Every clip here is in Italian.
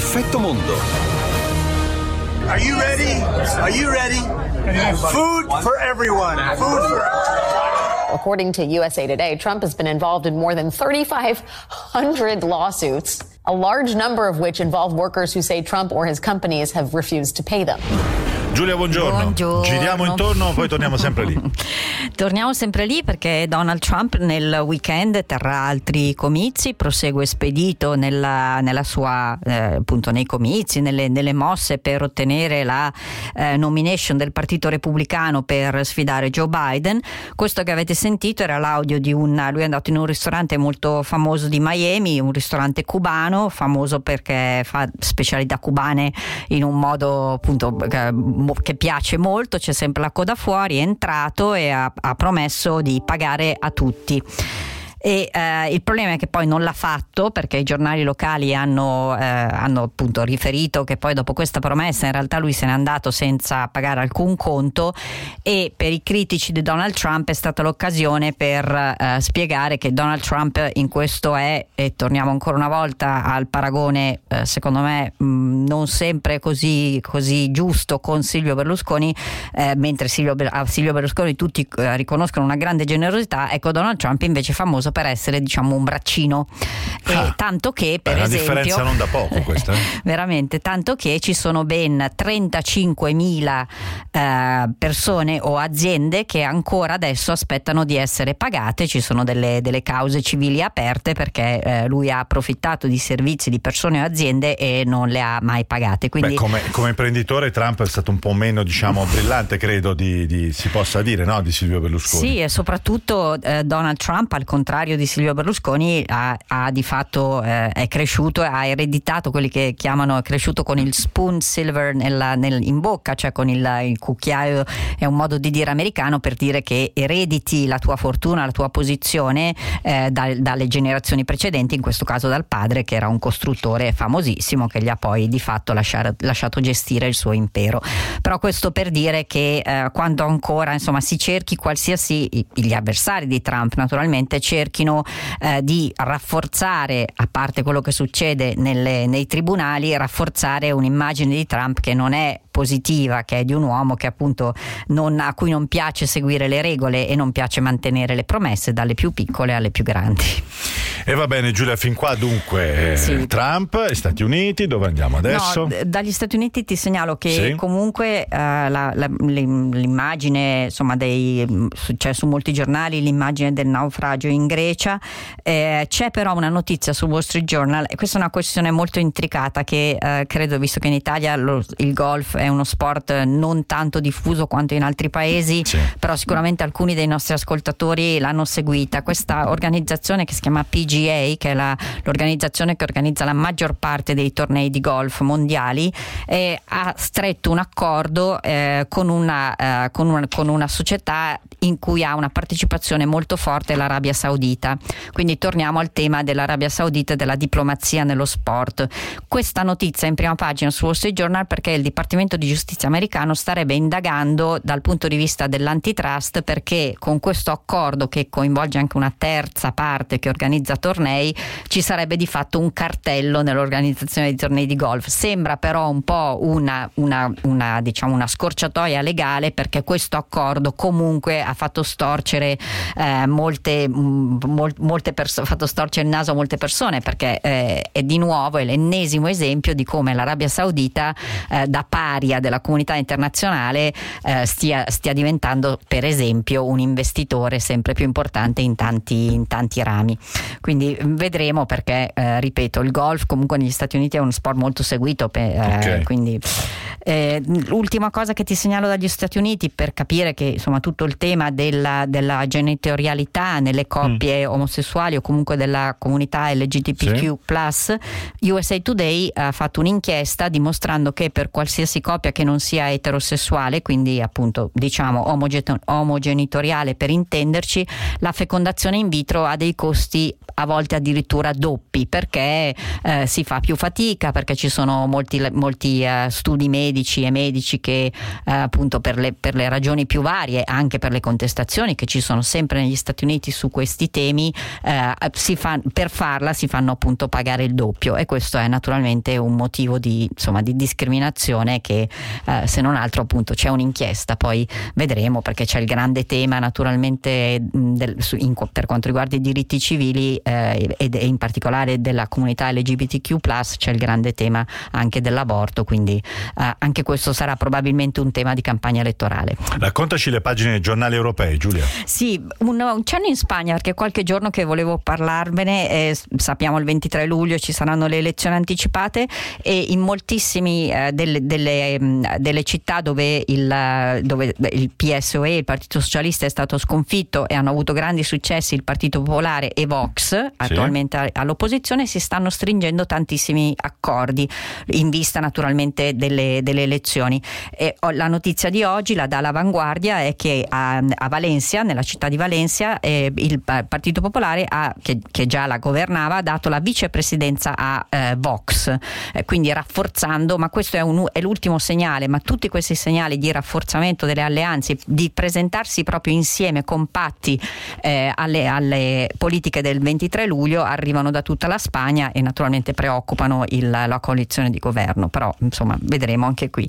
Effetto Mondo. Are you ready? Are you ready? Food for everyone. Food for According to USA Today, Trump has been involved in more than 3,500 lawsuits, a large number of which involve workers who say Trump or his companies have refused to pay them. Giulia, buongiorno. Buongiorno. Giriamo intorno, poi torniamo sempre lì. Torniamo sempre lì perché Donald Trump nel weekend terrà altri comizi, prosegue spedito nella, nella sua, eh, appunto nei comizi, nelle, nelle, mosse per ottenere la eh, nomination del Partito Repubblicano per sfidare Joe Biden. Questo che avete sentito era l'audio di un, lui è andato in un ristorante molto famoso di Miami, un ristorante cubano, famoso perché fa specialità cubane in un modo appunto che piace molto, c'è sempre la coda fuori, è entrato e ha, ha promesso di pagare a tutti e eh, il problema è che poi non l'ha fatto perché i giornali locali hanno, eh, hanno, appunto riferito che poi dopo questa promessa in realtà lui se n'è andato senza pagare alcun conto e per i critici di Donald Trump è stata l'occasione per eh, spiegare che Donald Trump in questo è e torniamo ancora una volta al paragone eh, secondo me mh, non sempre così, così, giusto con Silvio Berlusconi eh, mentre Silvio, a Silvio Berlusconi tutti eh, riconoscono una grande generosità ecco Donald Trump invece è famoso famoso per essere diciamo un braccino ah, e tanto che per una esempio differenza non da poco questa eh? veramente tanto che ci sono ben 35.000 eh, persone o aziende che ancora adesso aspettano di essere pagate ci sono delle, delle cause civili aperte perché eh, lui ha approfittato di servizi di persone o aziende e non le ha mai pagate Quindi... Beh, come, come, imprenditore Trump è stato un po' meno diciamo brillante credo di, di, si possa dire no? di Silvio Berlusconi sì e soprattutto eh, Donald Trump al contrario contrario di Silvio Berlusconi ha, ha di fatto eh, è cresciuto, ha ereditato quelli che chiamano è cresciuto con il spoon silver nella, nel, in bocca, cioè con il, il, cucchiaio, è un modo di dire americano per dire che erediti la tua fortuna, la tua posizione eh, da, dalle generazioni precedenti, in questo caso dal padre che era un costruttore famosissimo che gli ha poi di fatto lasciare, lasciato gestire il suo impero. Però questo per dire che eh, quando ancora insomma, si cerchi qualsiasi, gli avversari di Trump naturalmente cercano cerchino eh, di rafforzare, a parte quello che succede nelle, nei tribunali, rafforzare un'immagine di Trump che non è positiva che è di un uomo che appunto non, a cui non piace seguire le regole e non piace mantenere le promesse dalle più piccole alle più grandi. E va bene Giulia, fin qua dunque eh, sì. Trump Stati Uniti, dove andiamo adesso? No, dagli Stati Uniti ti segnalo che sì. comunque uh, la, la, l'immagine, insomma, dei, cioè su molti giornali l'immagine del naufragio in Grecia, eh, c'è però una notizia sul Wall Street Journal e questa è una questione molto intricata che eh, credo, visto che in Italia lo, il golf è uno sport non tanto diffuso quanto in altri paesi, sì. però sicuramente alcuni dei nostri ascoltatori l'hanno seguita. Questa organizzazione che si chiama PGA, che è la, l'organizzazione che organizza la maggior parte dei tornei di golf mondiali, eh, ha stretto un accordo eh, con, una, eh, con, una, con una società in cui ha una partecipazione molto forte l'Arabia Saudita. Quindi torniamo al tema dell'Arabia Saudita e della diplomazia nello sport. Questa notizia in prima pagina su Wall Street Journal perché il Dipartimento di Giustizia americano starebbe indagando dal punto di vista dell'antitrust perché con questo accordo che coinvolge anche una terza parte che organizza tornei ci sarebbe di fatto un cartello nell'organizzazione di tornei di golf. Sembra però un po' una, una, una, diciamo una scorciatoia legale perché questo accordo comunque ha fatto storcere eh, molte, mol, molte persone, ha fatto storcere il naso a molte persone perché eh, è di nuovo l'ennesimo esempio di come l'Arabia Saudita eh, da paria della comunità internazionale eh, stia, stia, diventando per esempio un investitore sempre più importante in tanti, in tanti rami. Quindi vedremo perché, eh, ripeto, il golf comunque negli Stati Uniti è uno sport molto seguito, per, eh, okay. quindi l'ultima cosa che ti segnalo dagli Stati Uniti per capire che insomma tutto il tema della, della genitorialità nelle coppie mm. omosessuali o comunque della comunità LGBTQ+, sì. USA Today ha fatto un'inchiesta dimostrando che per qualsiasi coppia che non sia eterosessuale, quindi appunto diciamo omogenitoriale per intenderci, la fecondazione in vitro ha dei costi a volte addirittura doppi perché eh, si fa più fatica, perché ci sono molti, molti uh, studi medici e medici che uh, appunto per le, per le, ragioni più varie, anche per le contestazioni che ci sono sempre negli Stati Uniti su questi temi, uh, fa, per farla si fanno appunto pagare il doppio e questo è naturalmente un motivo di, insomma, di discriminazione che se non altro appunto c'è un'inchiesta, poi vedremo perché c'è il grande tema naturalmente del, su, in, per quanto riguarda i diritti civili eh, ed in particolare della comunità LGBTQ c'è il grande tema anche dell'aborto, quindi eh, anche questo sarà probabilmente un tema di campagna elettorale. Raccontaci le pagine dei giornali europei, Giulia. Sì, un, un cenno in Spagna perché qualche giorno che volevo parlarvene, eh, sappiamo il 23 luglio ci saranno le elezioni anticipate e in moltissimi eh, delle, delle, mm, delle, città dove il, dove il PSOE, il Partito Socialista, è stato sconfitto e hanno avuto grandi successi il Partito Popolare e Vox, attualmente all'opposizione, si stanno stringendo tantissimi accordi in vista naturalmente delle, delle elezioni. E la notizia di oggi, la dà l'Avanguardia, è che a, a Valencia, nella città di Valencia, eh, il Partito Popolare, ha, che, che, già la governava, ha dato la vicepresidenza a eh, Vox, eh, quindi rafforzando, ma questo è, un, è l'ultimo segnale, ma tutti questi segnali di rafforzamento delle alleanze, di presentarsi proprio insieme, compatti eh, alle, alle politiche del 23 luglio, arrivano da tutta la Spagna e naturalmente preoccupano il, la coalizione di governo, però insomma vedremo anche qui.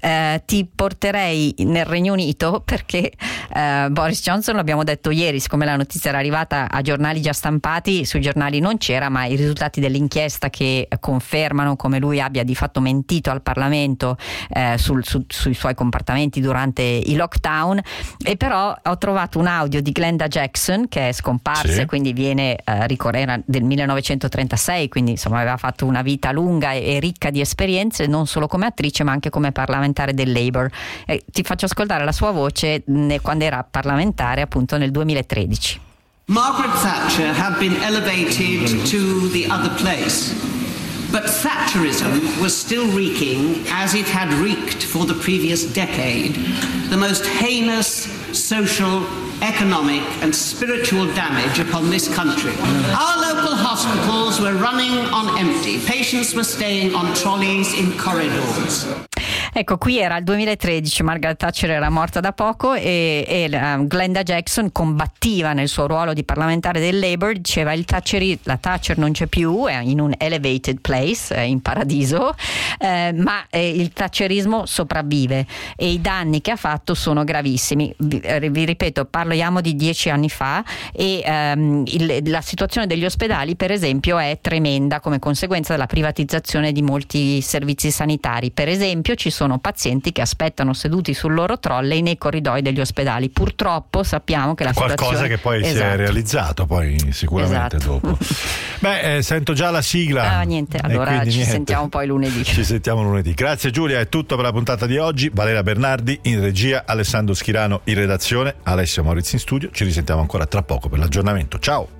Eh, ti porterei nel Regno Unito perché eh, Boris Johnson, l'abbiamo detto ieri, siccome la notizia era arrivata a giornali già stampati, sui giornali non c'era, ma i risultati dell'inchiesta che confermano come lui abbia di fatto mentito al Parlamento eh, sul, su, sui suoi comportamenti durante i lockdown e però ho trovato un audio di Glenda Jackson che è scomparsa sì. e quindi viene eh, ricorrere del 1936, quindi insomma aveva fatto una vita lunga e, e ricca di esperienze non solo come attrice ma anche come parlamentare del Labour. Eh, ti faccio ascoltare la sua voce ne, quando era parlamentare appunto nel 2013. Margaret Thatcher had been elevated to the other place. But Thatcherism was still reeking as it had reeked for the previous decade, the most heinous social, economic, and spiritual damage upon this country. Our local hospitals were running on empty, patients were staying on trolleys in corridors. Ecco, qui era il 2013, Margaret Thatcher era morta da poco e, e uh, Glenda Jackson combattiva nel suo ruolo di parlamentare del Labour, diceva Thatcher, la Thatcher non c'è più, è in un elevated place, è in paradiso, eh, ma eh, il Thatcherismo sopravvive e i danni che ha fatto sono gravissimi. Vi, eh, vi ripeto, parliamo di dieci anni fa e um, il, la situazione degli ospedali, per esempio, è tremenda come conseguenza della privatizzazione di molti servizi sanitari. Per esempio, ci sono sono pazienti che aspettano seduti sul loro trolley nei corridoi degli ospedali. Purtroppo sappiamo che la Qualcosa che poi esatto. si è esatto. realizzato, poi sicuramente esatto. dopo. Beh, eh, sento già la sigla. Ah, niente, allora ci niente. sentiamo poi lunedì. Ci sentiamo lunedì. Grazie Giulia, è tutto per la puntata di oggi. Valera Bernardi in regia, Alessandro Schirano in redazione, Alessio Maurizio in studio. Ci risentiamo ancora tra poco per l'aggiornamento. Ciao!